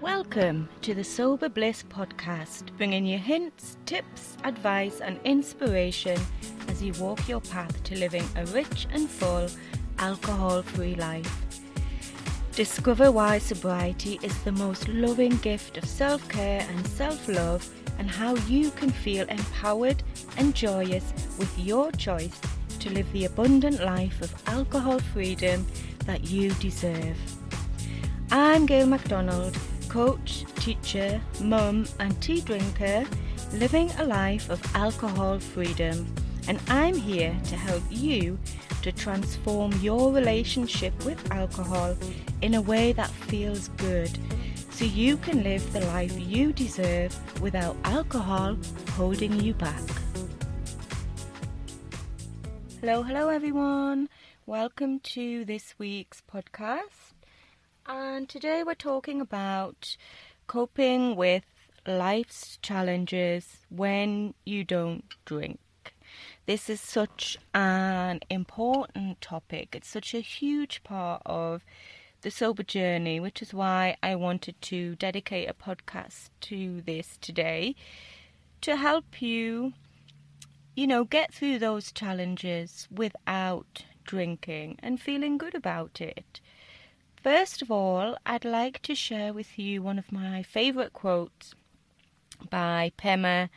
Welcome to the Sober Bliss podcast, bringing you hints, tips, advice, and inspiration as you walk your path to living a rich and full, alcohol free life. Discover why sobriety is the most loving gift of self care and self love, and how you can feel empowered and joyous with your choice to live the abundant life of alcohol freedom that you deserve. I'm Gail MacDonald, coach, teacher, mum, and tea drinker, living a life of alcohol freedom, and I'm here to help you to transform your relationship with alcohol in a way that feels good so you can live the life you deserve without alcohol holding you back. Hello, hello everyone. Welcome to this week's podcast. And today we're talking about coping with life's challenges when you don't drink. This is such an important topic. It's such a huge part of the sober journey, which is why I wanted to dedicate a podcast to this today to help you you know, get through those challenges without drinking and feeling good about it. First of all, I'd like to share with you one of my favourite quotes by Pema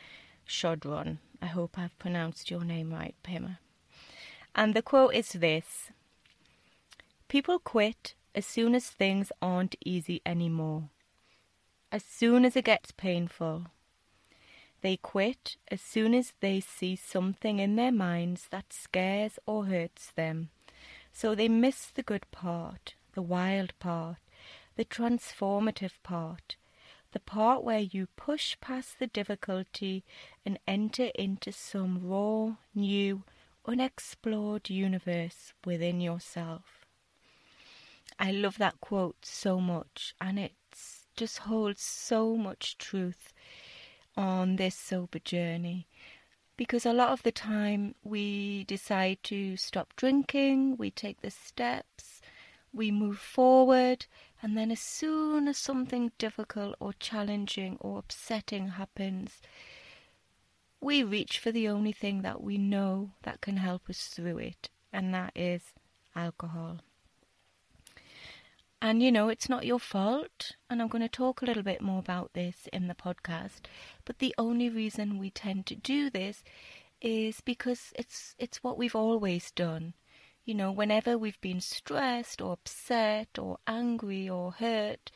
Chodron. I hope I've pronounced your name right, Pema. And the quote is this People quit as soon as things aren't easy anymore, as soon as it gets painful, they quit as soon as they see something in their minds that scares or hurts them. So they miss the good part, the wild part, the transformative part, the part where you push past the difficulty and enter into some raw, new, unexplored universe within yourself. I love that quote so much, and it just holds so much truth on this sober journey because a lot of the time we decide to stop drinking, we take the steps, we move forward, and then as soon as something difficult or challenging or upsetting happens, we reach for the only thing that we know that can help us through it, and that is alcohol. And you know, it's not your fault, and I'm going to talk a little bit more about this in the podcast. But the only reason we tend to do this is because it's it's what we've always done. You know, whenever we've been stressed or upset or angry or hurt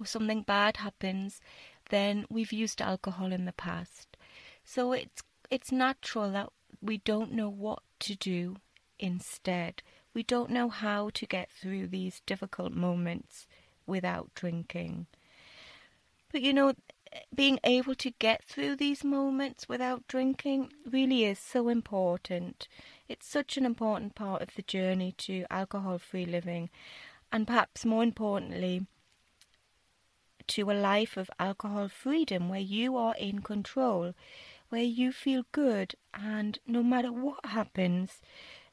or something bad happens, then we've used alcohol in the past. So it's it's natural that we don't know what to do instead we don't know how to get through these difficult moments without drinking. But you know, being able to get through these moments without drinking really is so important. It's such an important part of the journey to alcohol free living, and perhaps more importantly, to a life of alcohol freedom where you are in control, where you feel good, and no matter what happens,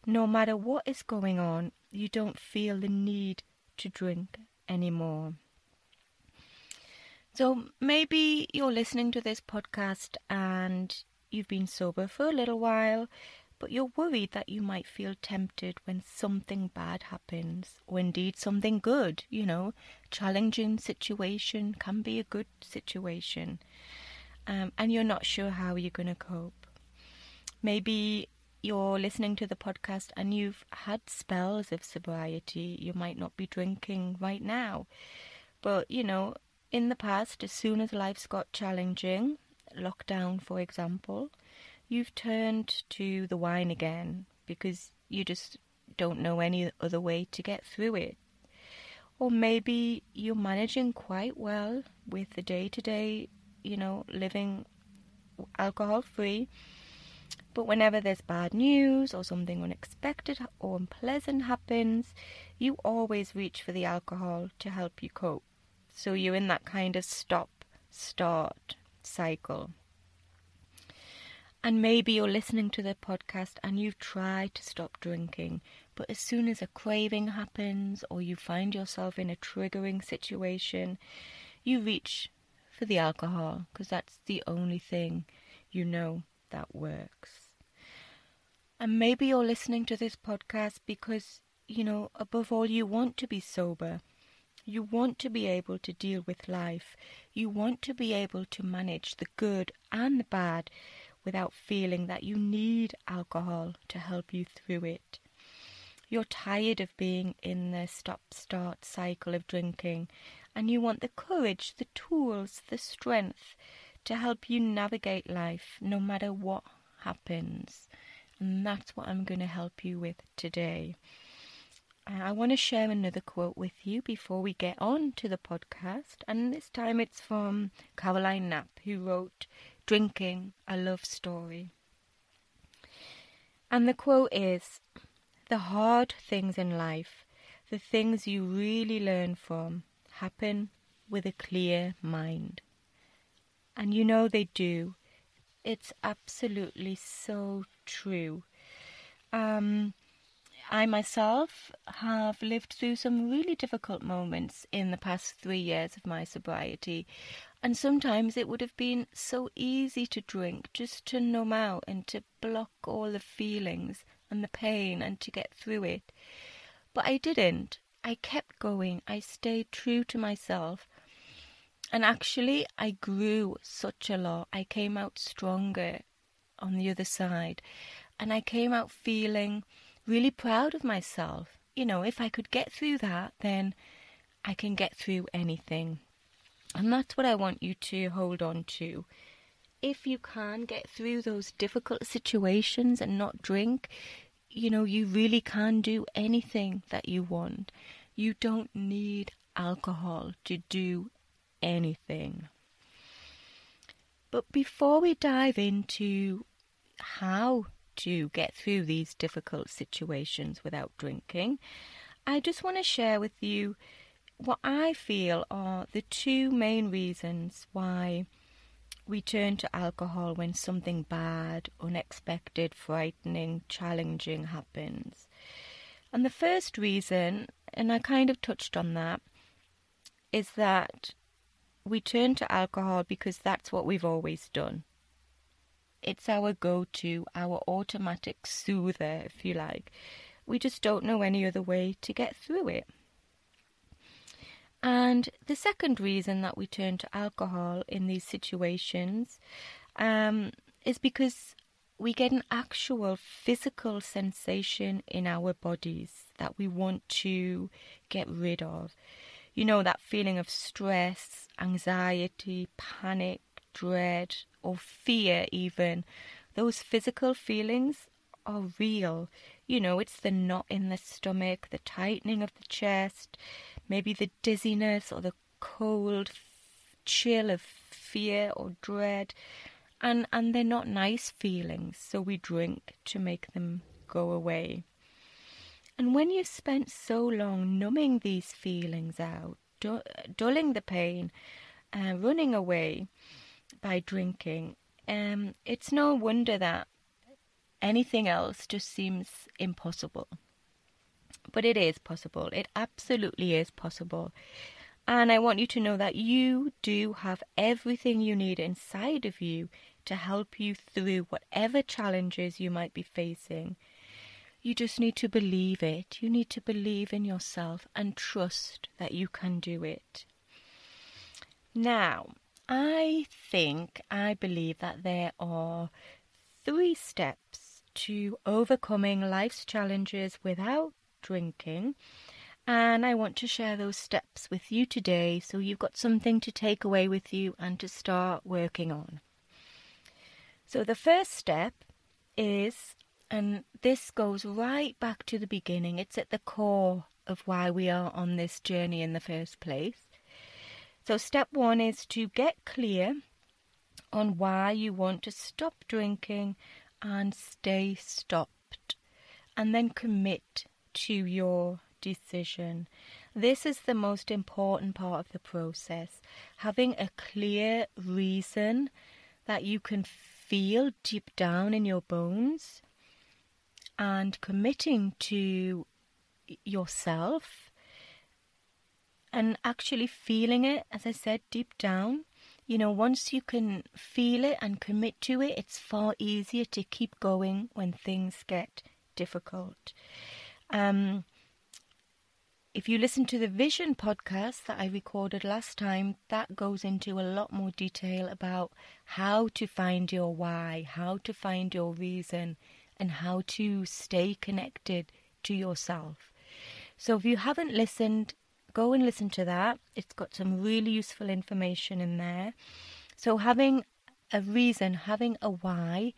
no matter what is going on, you don't feel the need to drink anymore. So maybe you're listening to this podcast and you've been sober for a little while, but you're worried that you might feel tempted when something bad happens, or indeed something good, you know, challenging situation can be a good situation, um, and you're not sure how you're going to cope. Maybe you're listening to the podcast and you've had spells of sobriety, you might not be drinking right now. But, you know, in the past, as soon as life's got challenging, lockdown for example, you've turned to the wine again because you just don't know any other way to get through it. Or maybe you're managing quite well with the day to day, you know, living alcohol free but whenever there's bad news or something unexpected or unpleasant happens, you always reach for the alcohol to help you cope. So you're in that kind of stop, start cycle. And maybe you're listening to the podcast and you've tried to stop drinking, but as soon as a craving happens or you find yourself in a triggering situation, you reach for the alcohol because that's the only thing you know that works. And maybe you're listening to this podcast because, you know, above all, you want to be sober. You want to be able to deal with life. You want to be able to manage the good and the bad without feeling that you need alcohol to help you through it. You're tired of being in the stop start cycle of drinking, and you want the courage, the tools, the strength to help you navigate life no matter what happens. And that's what I'm going to help you with today. Uh, I want to share another quote with you before we get on to the podcast, and this time it's from Caroline Knapp, who wrote Drinking a Love Story. And the quote is The hard things in life, the things you really learn from, happen with a clear mind. And you know they do. It's absolutely so true. Um, I myself have lived through some really difficult moments in the past three years of my sobriety. And sometimes it would have been so easy to drink just to numb out and to block all the feelings and the pain and to get through it. But I didn't. I kept going. I stayed true to myself. And actually, I grew such a lot. I came out stronger on the other side. And I came out feeling really proud of myself. You know, if I could get through that, then I can get through anything. And that's what I want you to hold on to. If you can get through those difficult situations and not drink, you know, you really can do anything that you want. You don't need alcohol to do anything. But before we dive into how to get through these difficult situations without drinking, I just want to share with you what I feel are the two main reasons why we turn to alcohol when something bad, unexpected, frightening, challenging happens. And the first reason, and I kind of touched on that, is that we turn to alcohol because that's what we've always done. It's our go to, our automatic soother, if you like. We just don't know any other way to get through it. And the second reason that we turn to alcohol in these situations um, is because we get an actual physical sensation in our bodies that we want to get rid of. You know, that feeling of stress, anxiety, panic, dread, or fear, even. Those physical feelings are real. You know, it's the knot in the stomach, the tightening of the chest, maybe the dizziness or the cold chill of fear or dread. And and they're not nice feelings so we drink to make them go away. And when you've spent so long numbing these feelings out du- dulling the pain uh, running away by drinking um, it's no wonder that anything else just seems impossible but it is possible. It absolutely is possible. And I want you to know that you do have everything you need inside of you to help you through whatever challenges you might be facing. You just need to believe it. You need to believe in yourself and trust that you can do it. Now, I think, I believe that there are three steps to overcoming life's challenges without drinking. And I want to share those steps with you today so you've got something to take away with you and to start working on. So, the first step is, and this goes right back to the beginning, it's at the core of why we are on this journey in the first place. So, step one is to get clear on why you want to stop drinking and stay stopped, and then commit to your decision. This is the most important part of the process. Having a clear reason that you can feel deep down in your bones and committing to yourself and actually feeling it, as I said, deep down. You know, once you can feel it and commit to it, it's far easier to keep going when things get difficult. Um, if you listen to the Vision podcast that I recorded last time, that goes into a lot more detail about how to find your why, how to find your reason, and how to stay connected to yourself. So if you haven't listened, go and listen to that. It's got some really useful information in there. So having a reason, having a why,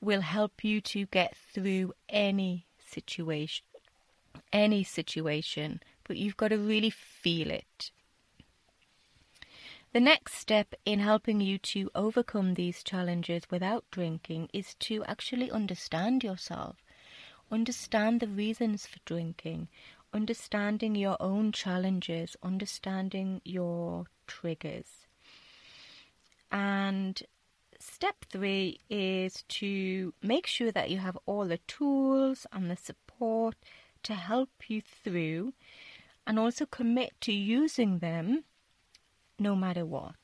will help you to get through any situation. Any situation, but you've got to really feel it. The next step in helping you to overcome these challenges without drinking is to actually understand yourself. Understand the reasons for drinking, understanding your own challenges, understanding your triggers. And step three is to make sure that you have all the tools and the support to help you through and also commit to using them no matter what.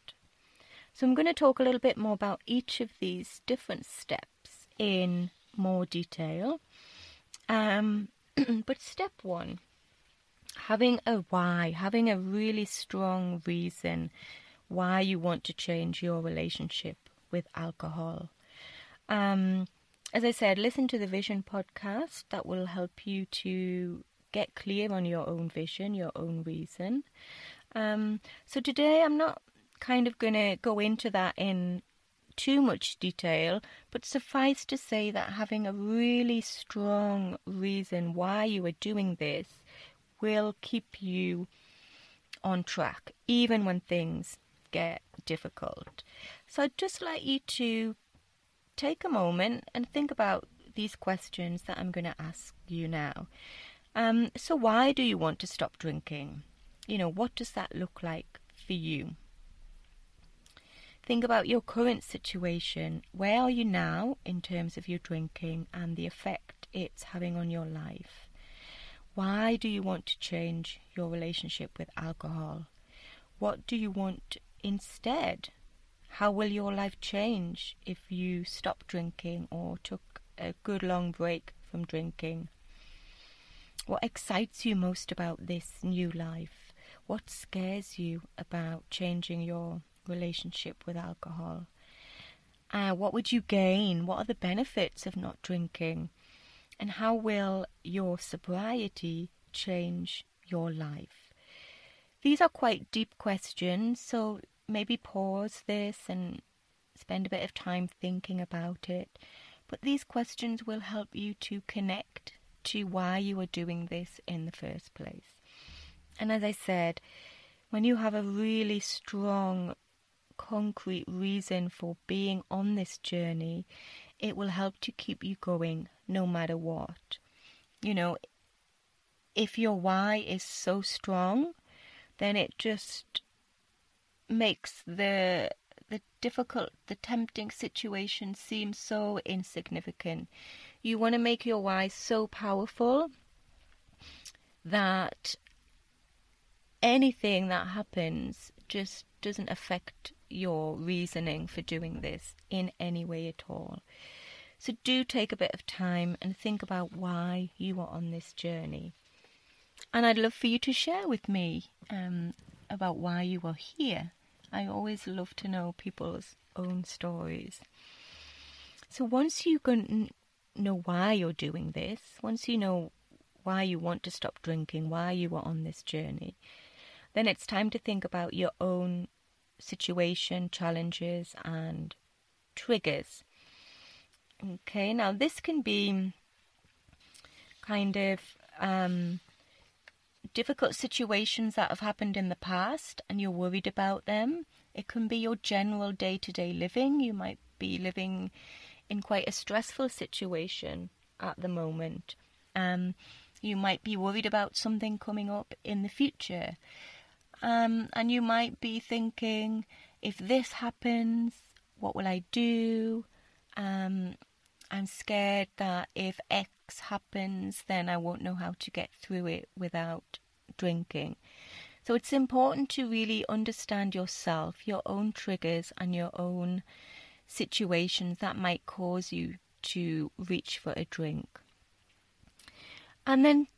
So, I'm going to talk a little bit more about each of these different steps in more detail. Um, but step one, having a why, having a really strong reason why you want to change your relationship with alcohol. Um, as I said, listen to the Vision podcast. That will help you to get clear on your own vision, your own reason. Um, so today I'm not kind of going to go into that in too much detail, but suffice to say that having a really strong reason why you are doing this will keep you on track, even when things get difficult. So I'd just like you to take a moment and think about these questions that I'm going to ask you now. Um, so, why do you want to stop drinking? You know, what does that look like for you? Think about your current situation. Where are you now in terms of your drinking and the effect it's having on your life? Why do you want to change your relationship with alcohol? What do you want instead? How will your life change if you stop drinking or took a good long break from drinking? What excites you most about this new life? What scares you about changing your relationship with alcohol? Uh, what would you gain? What are the benefits of not drinking? And how will your sobriety change your life? These are quite deep questions, so maybe pause this and spend a bit of time thinking about it. But these questions will help you to connect to why you are doing this in the first place. And as I said, when you have a really strong, concrete reason for being on this journey, it will help to keep you going no matter what. You know, if your why is so strong, then it just makes the the difficult, the tempting situation seem so insignificant. You want to make your why so powerful that anything that happens just doesn't affect your reasoning for doing this in any way at all. So do take a bit of time and think about why you are on this journey. And I'd love for you to share with me um, about why you are here. I always love to know people's own stories. So once you can know why you're doing this, once you know why you want to stop drinking, why you are on this journey, then it's time to think about your own situation, challenges, and triggers. Okay, now this can be kind of um, difficult situations that have happened in the past and you're worried about them. It can be your general day to day living. You might be living in quite a stressful situation at the moment. Um, you might be worried about something coming up in the future. Um, and you might be thinking, if this happens, what will I do? Um, I'm scared that if X happens, then I won't know how to get through it without drinking. So it's important to really understand yourself, your own triggers, and your own situations that might cause you to reach for a drink. And then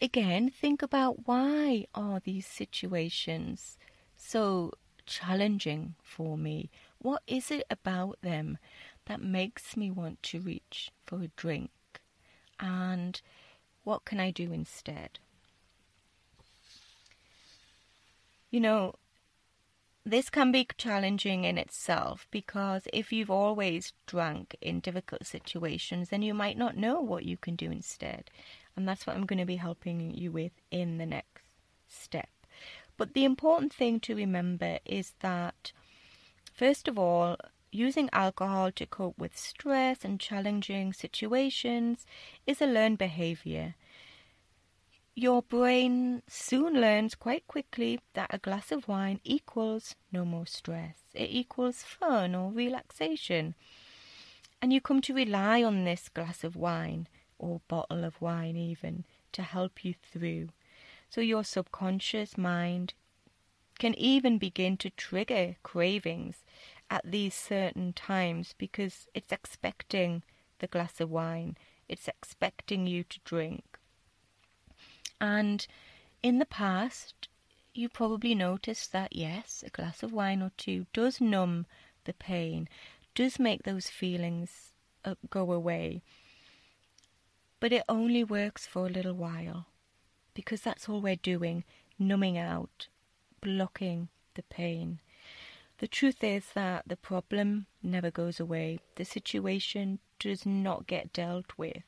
again, think about why are these situations so challenging for me? What is it about them that makes me want to reach for a drink? And what can I do instead? You know, this can be challenging in itself because if you've always drunk in difficult situations, then you might not know what you can do instead. And that's what I'm going to be helping you with in the next step. But the important thing to remember is that, first of all, using alcohol to cope with stress and challenging situations is a learned behavior. Your brain soon learns quite quickly that a glass of wine equals no more stress. It equals fun or relaxation. And you come to rely on this glass of wine or bottle of wine, even to help you through. So your subconscious mind can even begin to trigger cravings at these certain times because it's expecting the glass of wine, it's expecting you to drink. And in the past, you probably noticed that yes, a glass of wine or two does numb the pain, does make those feelings uh, go away. But it only works for a little while because that's all we're doing, numbing out, blocking the pain. The truth is that the problem never goes away. The situation does not get dealt with.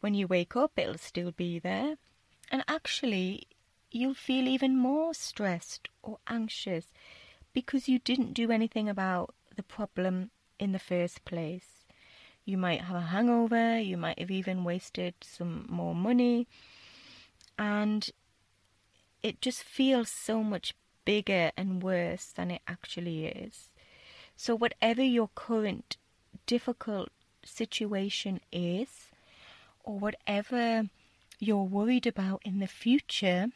When you wake up, it'll still be there. And actually, you'll feel even more stressed or anxious because you didn't do anything about the problem in the first place. You might have a hangover, you might have even wasted some more money, and it just feels so much bigger and worse than it actually is. So, whatever your current difficult situation is, or whatever you're worried about in the future,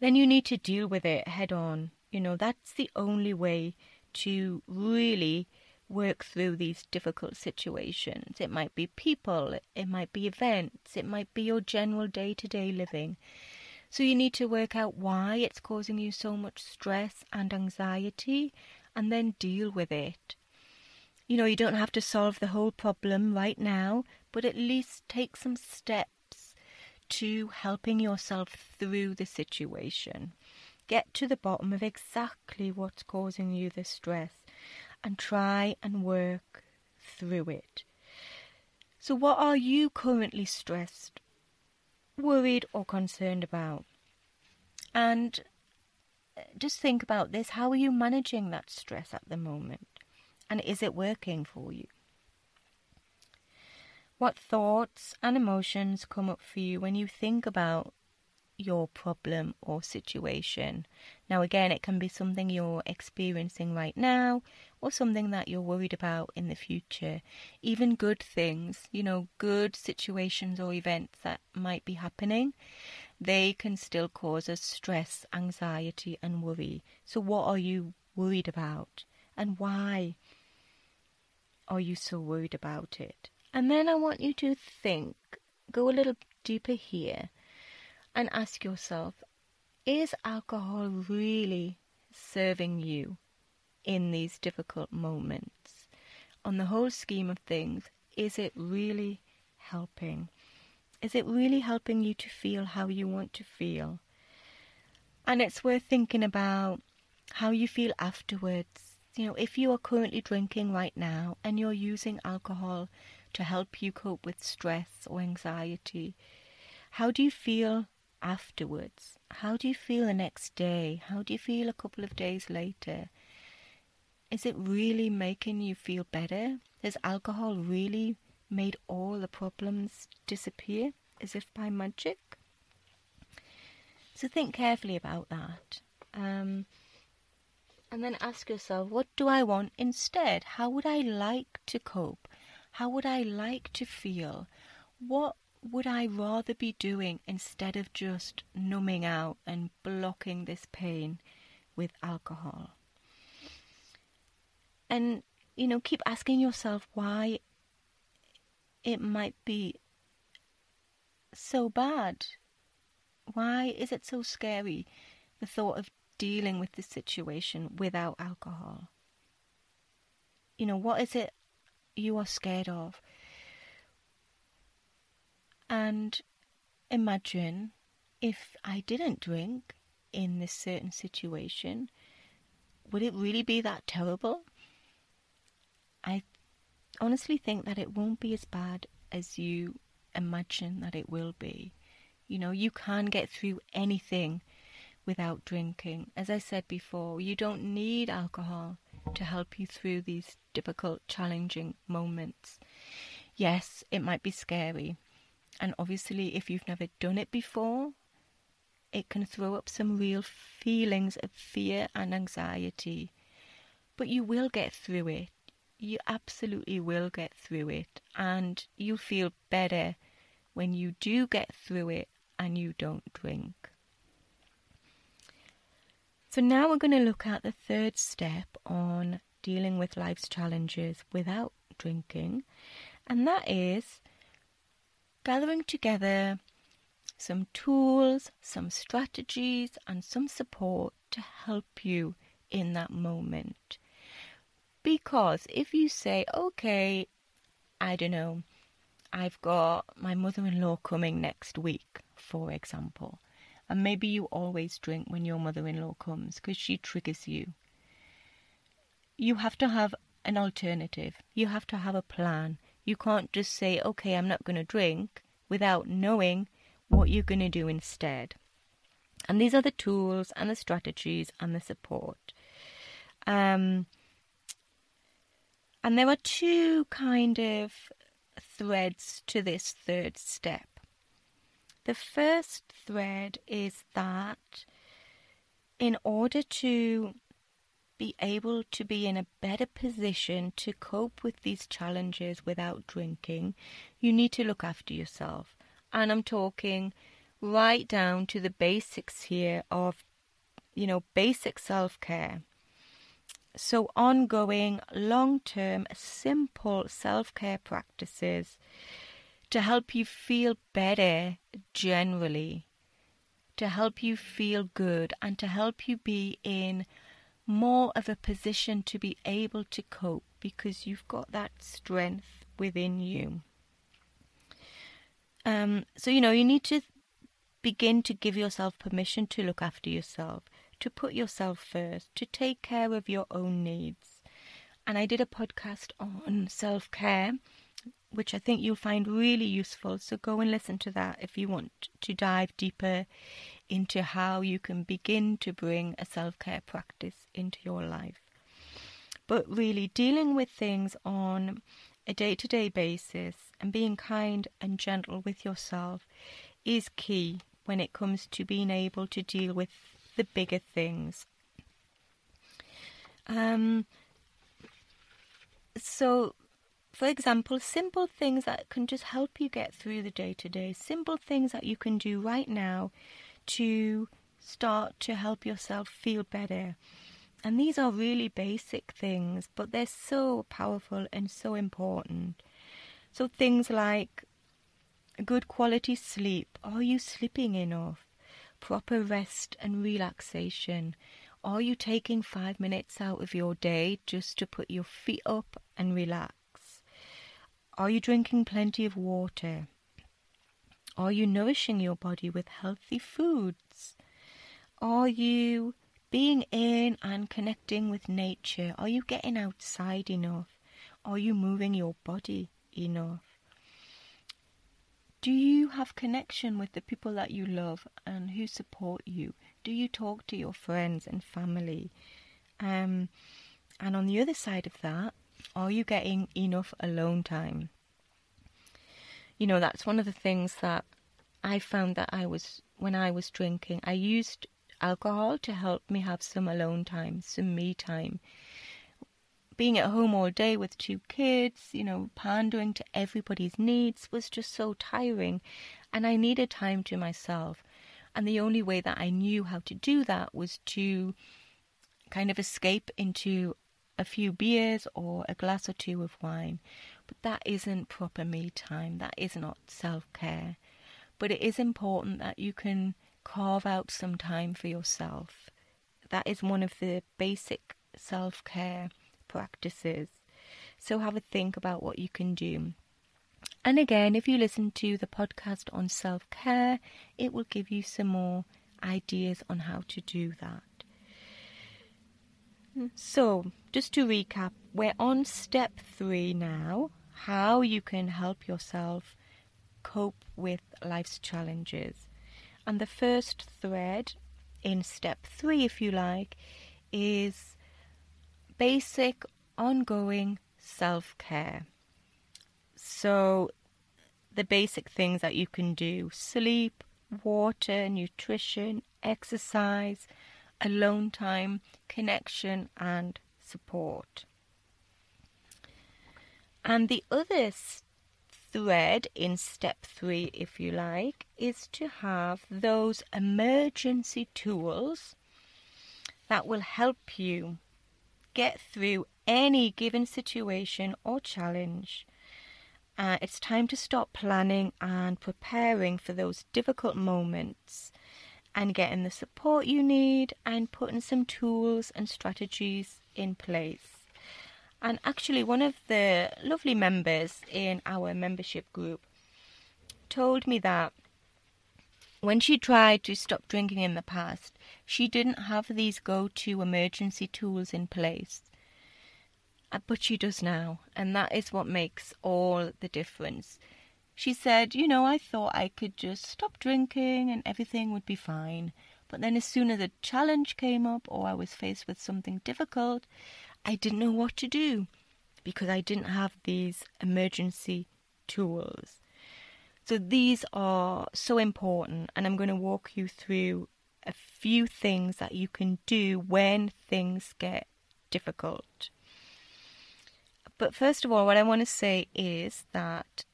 then you need to deal with it head on. You know, that's the only way to really work through these difficult situations. It might be people, it might be events, it might be your general day to day living. So you need to work out why it's causing you so much stress and anxiety and then deal with it. You know, you don't have to solve the whole problem right now, but at least take some steps to helping yourself through the situation. Get to the bottom of exactly what's causing you the stress and try and work through it. So, what are you currently stressed worried or concerned about. And uh, just think about this how are you managing that stress at the moment? And is it working for you? What thoughts and emotions come up for you when you think about your problem or situation. Now, again, it can be something you're experiencing right now or something that you're worried about in the future. Even good things, you know, good situations or events that might be happening, they can still cause us stress, anxiety, and worry. So, what are you worried about and why are you so worried about it? And then I want you to think, go a little deeper here and ask yourself is alcohol really serving you in these difficult moments? On the whole scheme of things, is it really helping? Is it really helping you to feel how you want to feel? And it's worth thinking about how you feel afterwards. You know, if you are currently drinking right now and you're using alcohol to help you cope with stress or anxiety, how do you feel afterwards? How do you feel the next day? How do you feel a couple of days later? Is it really making you feel better? Has alcohol really made all the problems disappear as if by magic? So think carefully about that. Um, and then ask yourself, what do I want instead? How would I like to cope? How would I like to feel? What would I rather be doing instead of just numbing out and blocking this pain with alcohol? And, you know, keep asking yourself why it might be so bad. Why is it so scary, the thought of dealing with the situation without alcohol? You know, what is it you are scared of? And imagine if I didn't drink in this certain situation, would it really be that terrible? I honestly think that it won't be as bad as you imagine that it will be. You know, you can get through anything without drinking. As I said before, you don't need alcohol to help you through these difficult, challenging moments. Yes, it might be scary, and obviously, if you've never done it before, it can throw up some real feelings of fear and anxiety. But you will get through it. You absolutely will get through it. And you'll feel better when you do get through it and you don't drink. So now we're going to look at the third step on dealing with life's challenges without drinking, and that is gathering together some tools, some strategies, and some support to help you in that moment. Because if you say, okay, I don't know, I've got my mother in law coming next week, for example, and maybe you always drink when your mother in law comes because she triggers you. You have to have an alternative, you have to have a plan. You can't just say, okay, I'm not going to drink without knowing what you're going to do instead. And these are the tools and the strategies and the support. Um, and there are two kind of threads to this third step. The first thread is that in order to be able to be in a better position to cope with these challenges without drinking, you need to look after yourself. And I'm talking right down to the basics here of, you know, basic self care. So, ongoing, long term, simple self care practices to help you feel better generally, to help you feel good, and to help you be in more of a position to be able to cope because you've got that strength within you. Um, so, you know, you need to begin to give yourself permission to look after yourself, to put yourself first, to take care of your own needs. And I did a podcast on self care, which I think you'll find really useful. So go and listen to that if you want to dive deeper into how you can begin to bring a self care practice into your life. But really, dealing with things on a day to day basis and being kind and gentle with yourself is key when it comes to being able to deal with the bigger things. Um, so, for example, simple things that can just help you get through the day to day, simple things that you can do right now to start to help yourself feel better. And these are really basic things, but they're so powerful and so important. So things like good quality sleep. Are you sleeping enough? Proper rest and relaxation. Are you taking five minutes out of your day just to put your feet up and relax? Are you drinking plenty of water? Are you nourishing your body with healthy foods? Are you being in and connecting with nature? Are you getting outside enough? Are you moving your body enough? Do you have connection with the people that you love and who support you? Do you talk to your friends and family? Um, and on the other side of that, are you getting enough alone time? you know, that's one of the things that I found that I was, when I was drinking, I used alcohol to help me have some alone time, some me time. being at home all day with two kids, you know, pandering to everybody's needs was just so tiring. And I needed time to myself. And the only way that I knew how to do that was to kind of escape into a few beers or a glass or two of wine. But that isn't proper me time. That is not self care. But it is important that you can carve out some time for yourself. That is one of the basic self care practices. So have a think about what you can do. And again, if you listen to the podcast on self care, it will give you some more ideas on how to do that. So, just to recap, we're on step three now how you can help yourself cope with life's challenges. And the first thread in step three, if you like, is basic, ongoing self care. So, the basic things that you can do sleep, water, nutrition, exercise, alone time, connection, and support. And the other thread in step three, if you like, is to have those emergency tools that will help you get through any given situation or challenge. Uh, it's time to stop planning and preparing for those difficult moments and getting the support you need and putting some tools and strategies in place. And actually, one of the lovely members in our membership group told me that when she tried to stop drinking in the past, she didn't have these go to emergency tools in place. Uh, but she does now, and that is what makes all the difference. She said, You know, I thought I could just stop drinking and everything would be fine. But then, as soon as a challenge came up or I was faced with something difficult, I didn't know what to do because I didn't have these emergency tools. So these are so important, and I'm going to walk you through a few things that you can do when things get difficult. But first of all, what I want to say is that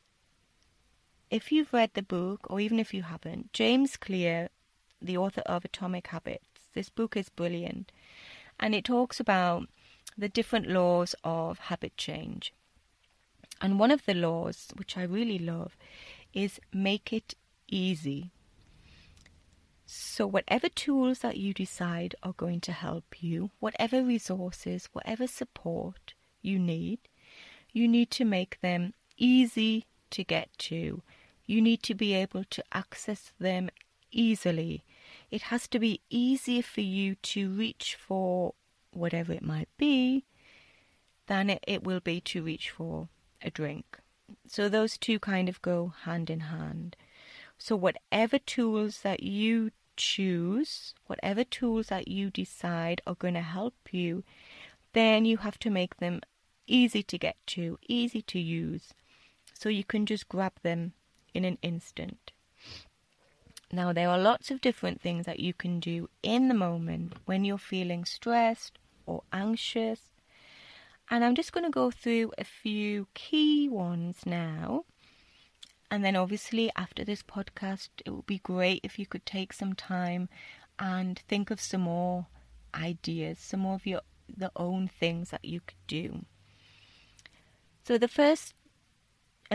if you've read the book, or even if you haven't, James Clear, the author of Atomic Habits, this book is brilliant. And it talks about the different laws of habit change. And one of the laws, which I really love, is make it easy. So, whatever tools that you decide are going to help you, whatever resources, whatever support you need, you need to make them easy to get to. You need to be able to access them easily. It has to be easier for you to reach for whatever it might be, than it, it will be to reach for a drink. So those two kind of go hand in hand. So whatever tools that you choose, whatever tools that you decide are going to help you, then you have to make them easy to get to, easy to use, so you can just grab them in an instant. Now, there are lots of different things that you can do in the moment when you're feeling stressed or anxious. And I'm just going to go through a few key ones now. And then, obviously, after this podcast, it would be great if you could take some time and think of some more ideas, some more of your the own things that you could do. So, the first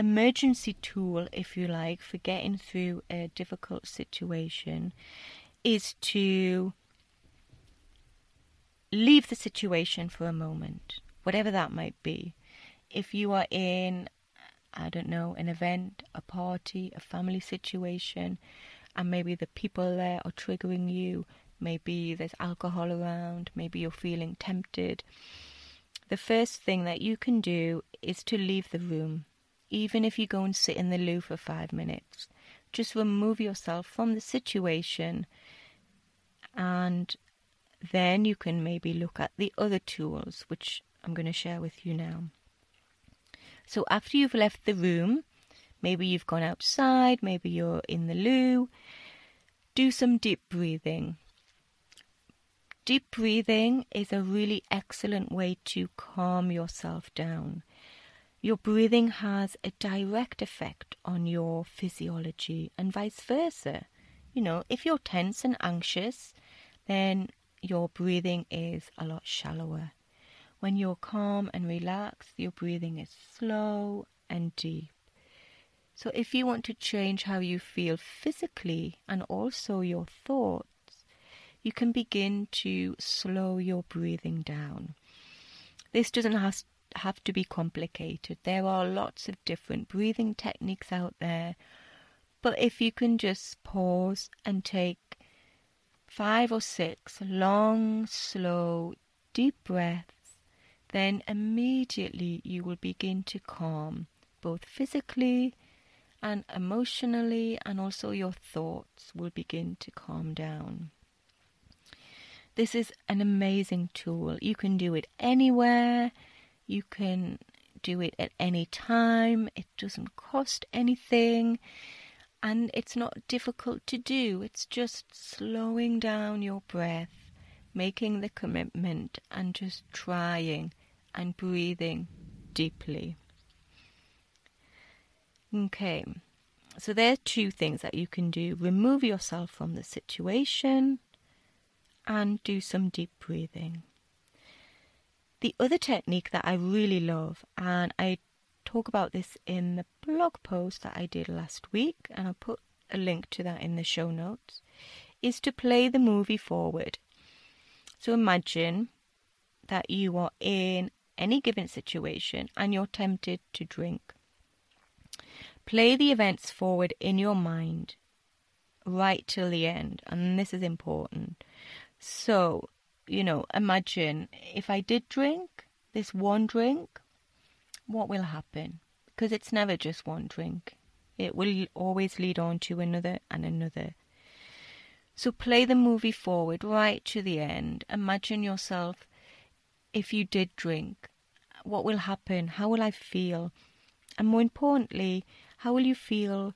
emergency tool, if you like, for getting through a difficult situation is to leave the situation for a moment, whatever that might be. If you are in, I don't know, an event, a party, a family situation, and maybe the people there are triggering you, maybe there's alcohol around, maybe you're feeling tempted, the first thing that you can do is to leave the room, even if you go and sit in the loo for five minutes. Just remove yourself from the situation and then you can maybe look at the other tools, which I'm going to share with you now. So after you've left the room, maybe you've gone outside, maybe you're in the loo, do some deep breathing. deep breathing is a really excellent way to calm yourself down. Your breathing has a direct effect on your physiology and vice versa. You know, if you're tense and anxious, then your breathing is a lot shallower. When you're calm and relaxed, your breathing is slow and deep. So, if you want to change how you feel physically and also your thoughts, you can begin to slow your breathing down. This doesn't have, have to be complicated. There are lots of different breathing techniques out there. But if you can just pause and take five or six long, slow, deep breaths, then immediately you will begin to calm, both physically and emotionally, and also your thoughts will begin to calm down. This is an amazing tool. You can do it anywhere, you can do it at any time, it doesn't cost anything, and it's not difficult to do. It's just slowing down your breath, making the commitment, and just trying and breathing deeply. Okay, so there are two things that you can do remove yourself from the situation and do some deep breathing. The other technique that I really love, and I talk about this in the blog post that I did last week, and I'll put a link to that in the show notes, is to play the movie forward. So imagine that you are in any given situation and you're tempted to drink. Play the events forward in your mind right till the end, and this is important. So, you know, imagine if I did drink this one drink, what will happen? Because it's never just one drink, it will always lead on to another and another. So play the movie forward right to the end. Imagine yourself if you did drink. What will happen? How will I feel? And more importantly, how will you feel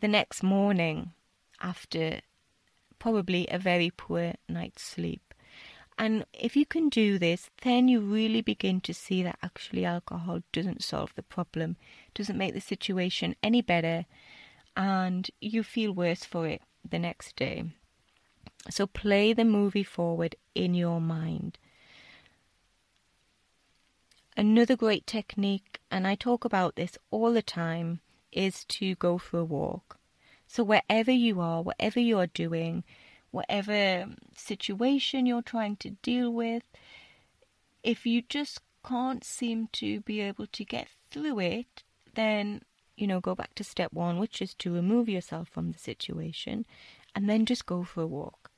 the next morning after probably a very poor night's sleep. And if you can do this, then you really begin to see that actually alcohol doesn't solve the problem, doesn't make the situation any better, and you feel worse for it the next day. So play the movie forward in your mind. Another great technique, and I talk about this all the time, is to go for a walk. So, wherever you are, whatever you are doing, whatever situation you're trying to deal with, if you just can't seem to be able to get through it, then, you know, go back to step one, which is to remove yourself from the situation and then just go for a walk.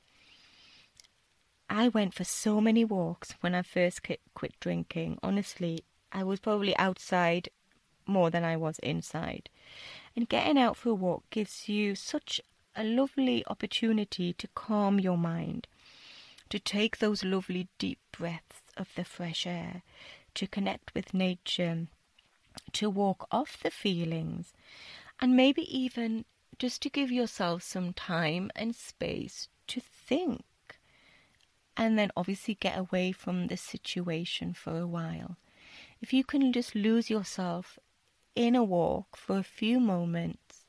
I went for so many walks when I first quit drinking. Honestly, I was probably outside more than I was inside. And getting out for a walk gives you such a lovely opportunity to calm your mind, to take those lovely deep breaths of the fresh air, to connect with nature, to walk off the feelings, and maybe even just to give yourself some time and space to think. And then obviously get away from the situation for a while. If you can just lose yourself in a walk for a few moments,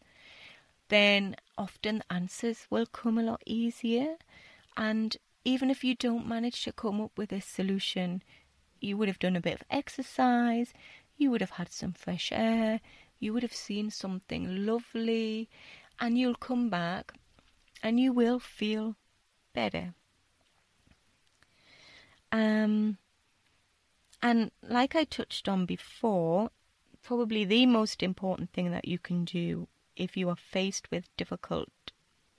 then often answers will come a lot easier. And even if you don't manage to come up with a solution, you would have done a bit of exercise, you would have had some fresh air, you would have seen something lovely, and you'll come back and you will feel better. Um, and like I touched on before, probably the most important thing that you can do if you are faced with difficult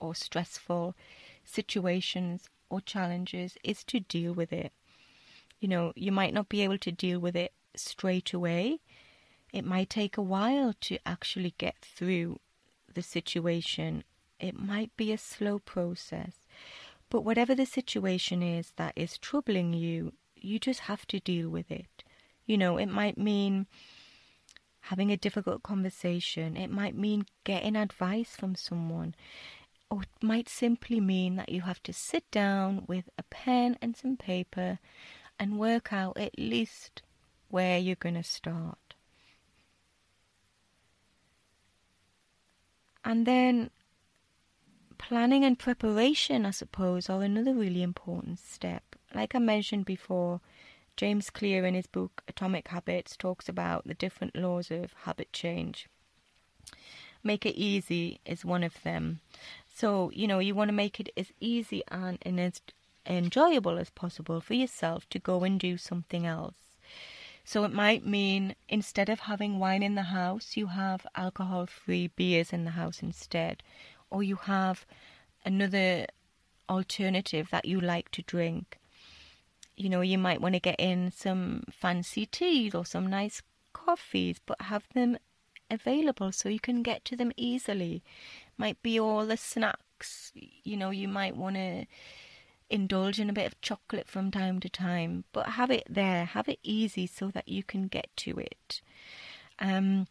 or stressful situations or challenges is to deal with it. You know, you might not be able to deal with it straight away. It might take a while to actually get through the situation. It might be a slow process. But whatever the situation is that is troubling you, you just have to deal with it. You know, it might mean having a difficult conversation. It might mean getting advice from someone. or it might simply mean that you have to sit down with a pen and some paper and work out at least where you're going to start. And then planning and preparation, I suppose, are another really important step. Like I mentioned before, James Clear in his book Atomic Habits talks about the different laws of habit change. Make it easy is one of them. So, you know, you want to make it as easy and, and as enjoyable as possible for yourself to go and do something else. So it might mean instead of having wine in the house, you have alcohol free beers in the house instead, or you have another alternative that you like to drink. You know, you might want to get in some fancy teas or some nice coffees, but have them available so you can get to them easily. Might be all the snacks, you know, you might want to indulge in a bit of chocolate from time to time, but have it there, have it easy so that you can get to it. Um,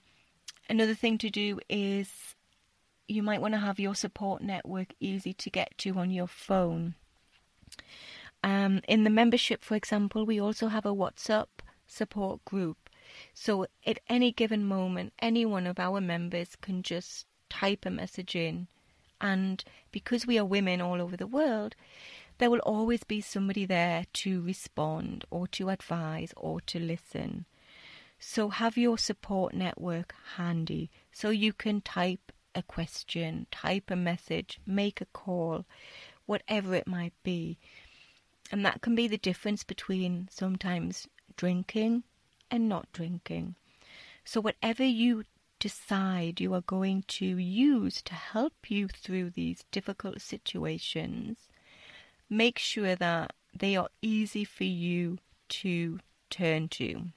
another thing to do is you might want to have your support network easy to get to on your phone. Um, in the membership, for example, we also have a WhatsApp support group. So at any given moment, any one of our members can just type a message in. And because we are women all over the world, there will always be somebody there to respond or to advise or to listen. So have your support network handy so you can type a question, type a message, make a call, whatever it might be. And that can be the difference between sometimes drinking and not drinking. So, whatever you decide you are going to use to help you through these difficult situations, make sure that they are easy for you to turn to.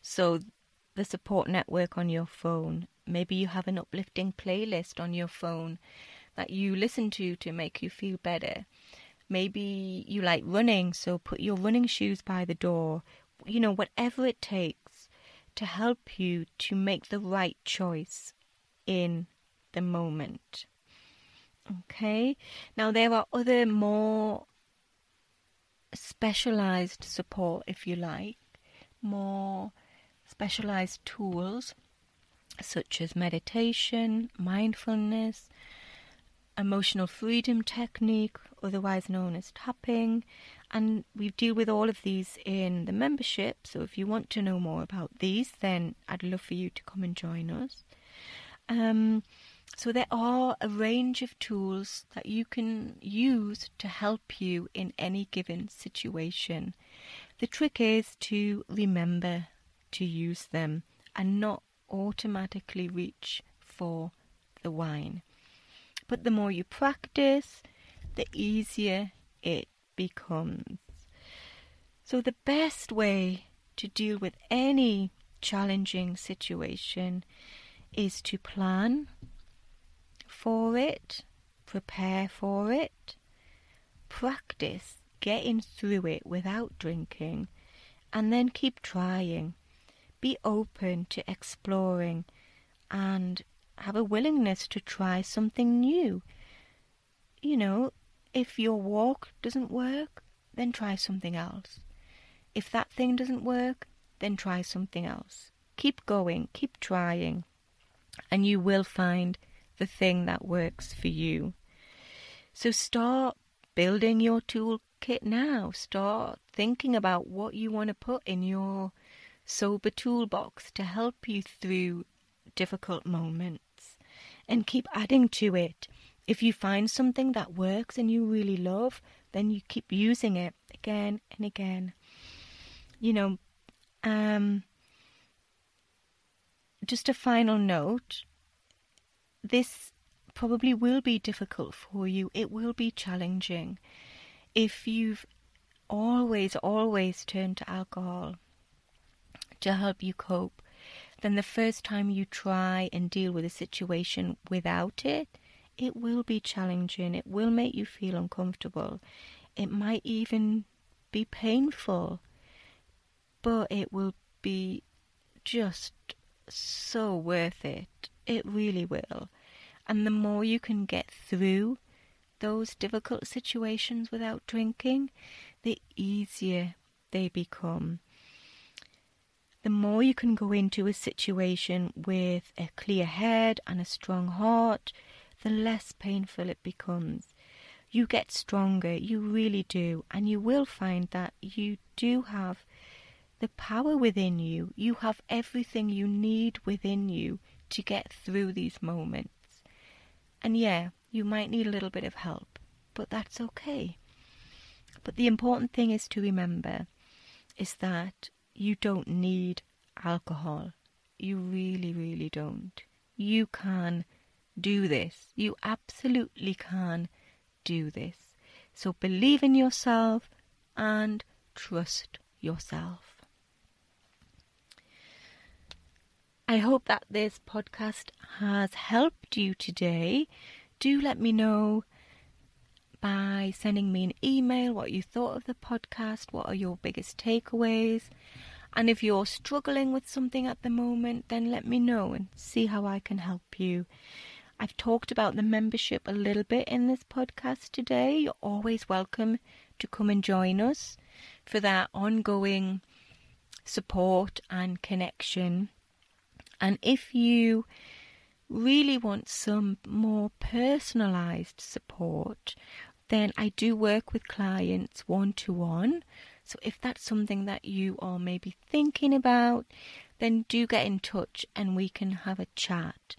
So, the support network on your phone, maybe you have an uplifting playlist on your phone that you listen to to make you feel better. Maybe you like running, so put your running shoes by the door. You know, whatever it takes to help you to make the right choice in the moment. Okay, now there are other more specialized support, if you like, more specialized tools such as meditation, mindfulness, emotional freedom technique, otherwise known as tapping, and we deal with all of these in the membership. So if you want to know more about these, then I'd love for you to come and join us. Um, so there are a range of tools that you can use to help you in any given situation. The trick is to remember to use them and not automatically reach for the wine. But the more you practice, the easier it becomes. So, the best way to deal with any challenging situation is to plan for it, prepare for it, practice getting through it without drinking, and then keep trying. Be open to exploring and have a willingness to try something new. You know, if your walk doesn't work, then try something else. If that thing doesn't work, then try something else. Keep going, keep trying, and you will find the thing that works for you. So start building your toolkit now. Start thinking about what you want to put in your sober toolbox to help you through difficult moments and keep adding to it. If you find something that works and you really love, then you keep using it again and again. You know, um, just a final note this probably will be difficult for you. It will be challenging. If you've always, always turned to alcohol to help you cope, then the first time you try and deal with a situation without it, it will be challenging. It will make you feel uncomfortable. It might even be painful, but it will be just so worth it. It really will. And the more you can get through those difficult situations without drinking, the easier they become. The more you can go into a situation with a clear head and a strong heart, the less painful it becomes. You get stronger, you really do, and you will find that you do have the power within you. You have everything you need within you to get through these moments. And yeah, you might need a little bit of help, but that's okay. But the important thing is to remember is that you don't need alcohol. You really, really don't. You can do this. You absolutely can do this. So believe in yourself and trust yourself. I hope that this podcast has helped you today. Do let me know by sending me an email what you thought of the podcast, what are your biggest takeaways. And if you're struggling with something at the moment, then let me know and see how I can help you. I've talked about the membership a little bit in this podcast today. You're always welcome to come and join us for that ongoing support and connection. And if you really want some more personalized support, then I do work with clients one to one. So if that's something that you are maybe thinking about, then do get in touch and we can have a chat.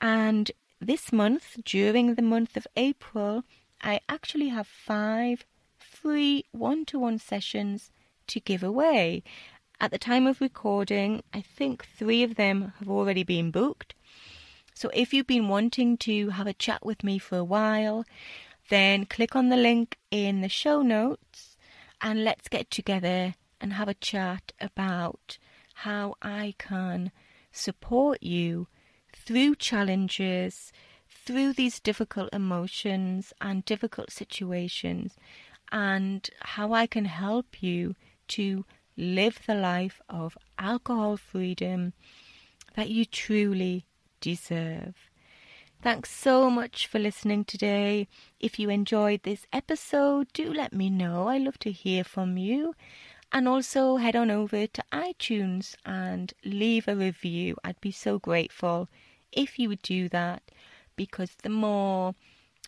And this month, during the month of April, I actually have five free one to one sessions to give away. At the time of recording, I think three of them have already been booked. So if you've been wanting to have a chat with me for a while, then click on the link in the show notes and let's get together and have a chat about how I can support you through challenges, through these difficult emotions and difficult situations, and how I can help you to live the life of alcohol freedom that you truly deserve. Thanks so much for listening today. If you enjoyed this episode, do let me know. I love to hear from you. And also head on over to iTunes and leave a review. I'd be so grateful if you would do that because the more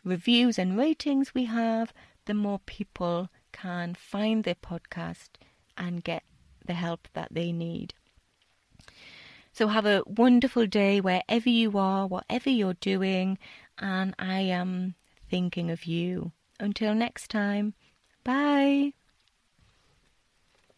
reviews and ratings we have, the more people can find the podcast and get the help that they need. So have a wonderful day wherever you are, whatever you're doing, and I am thinking of you. Until next time, bye.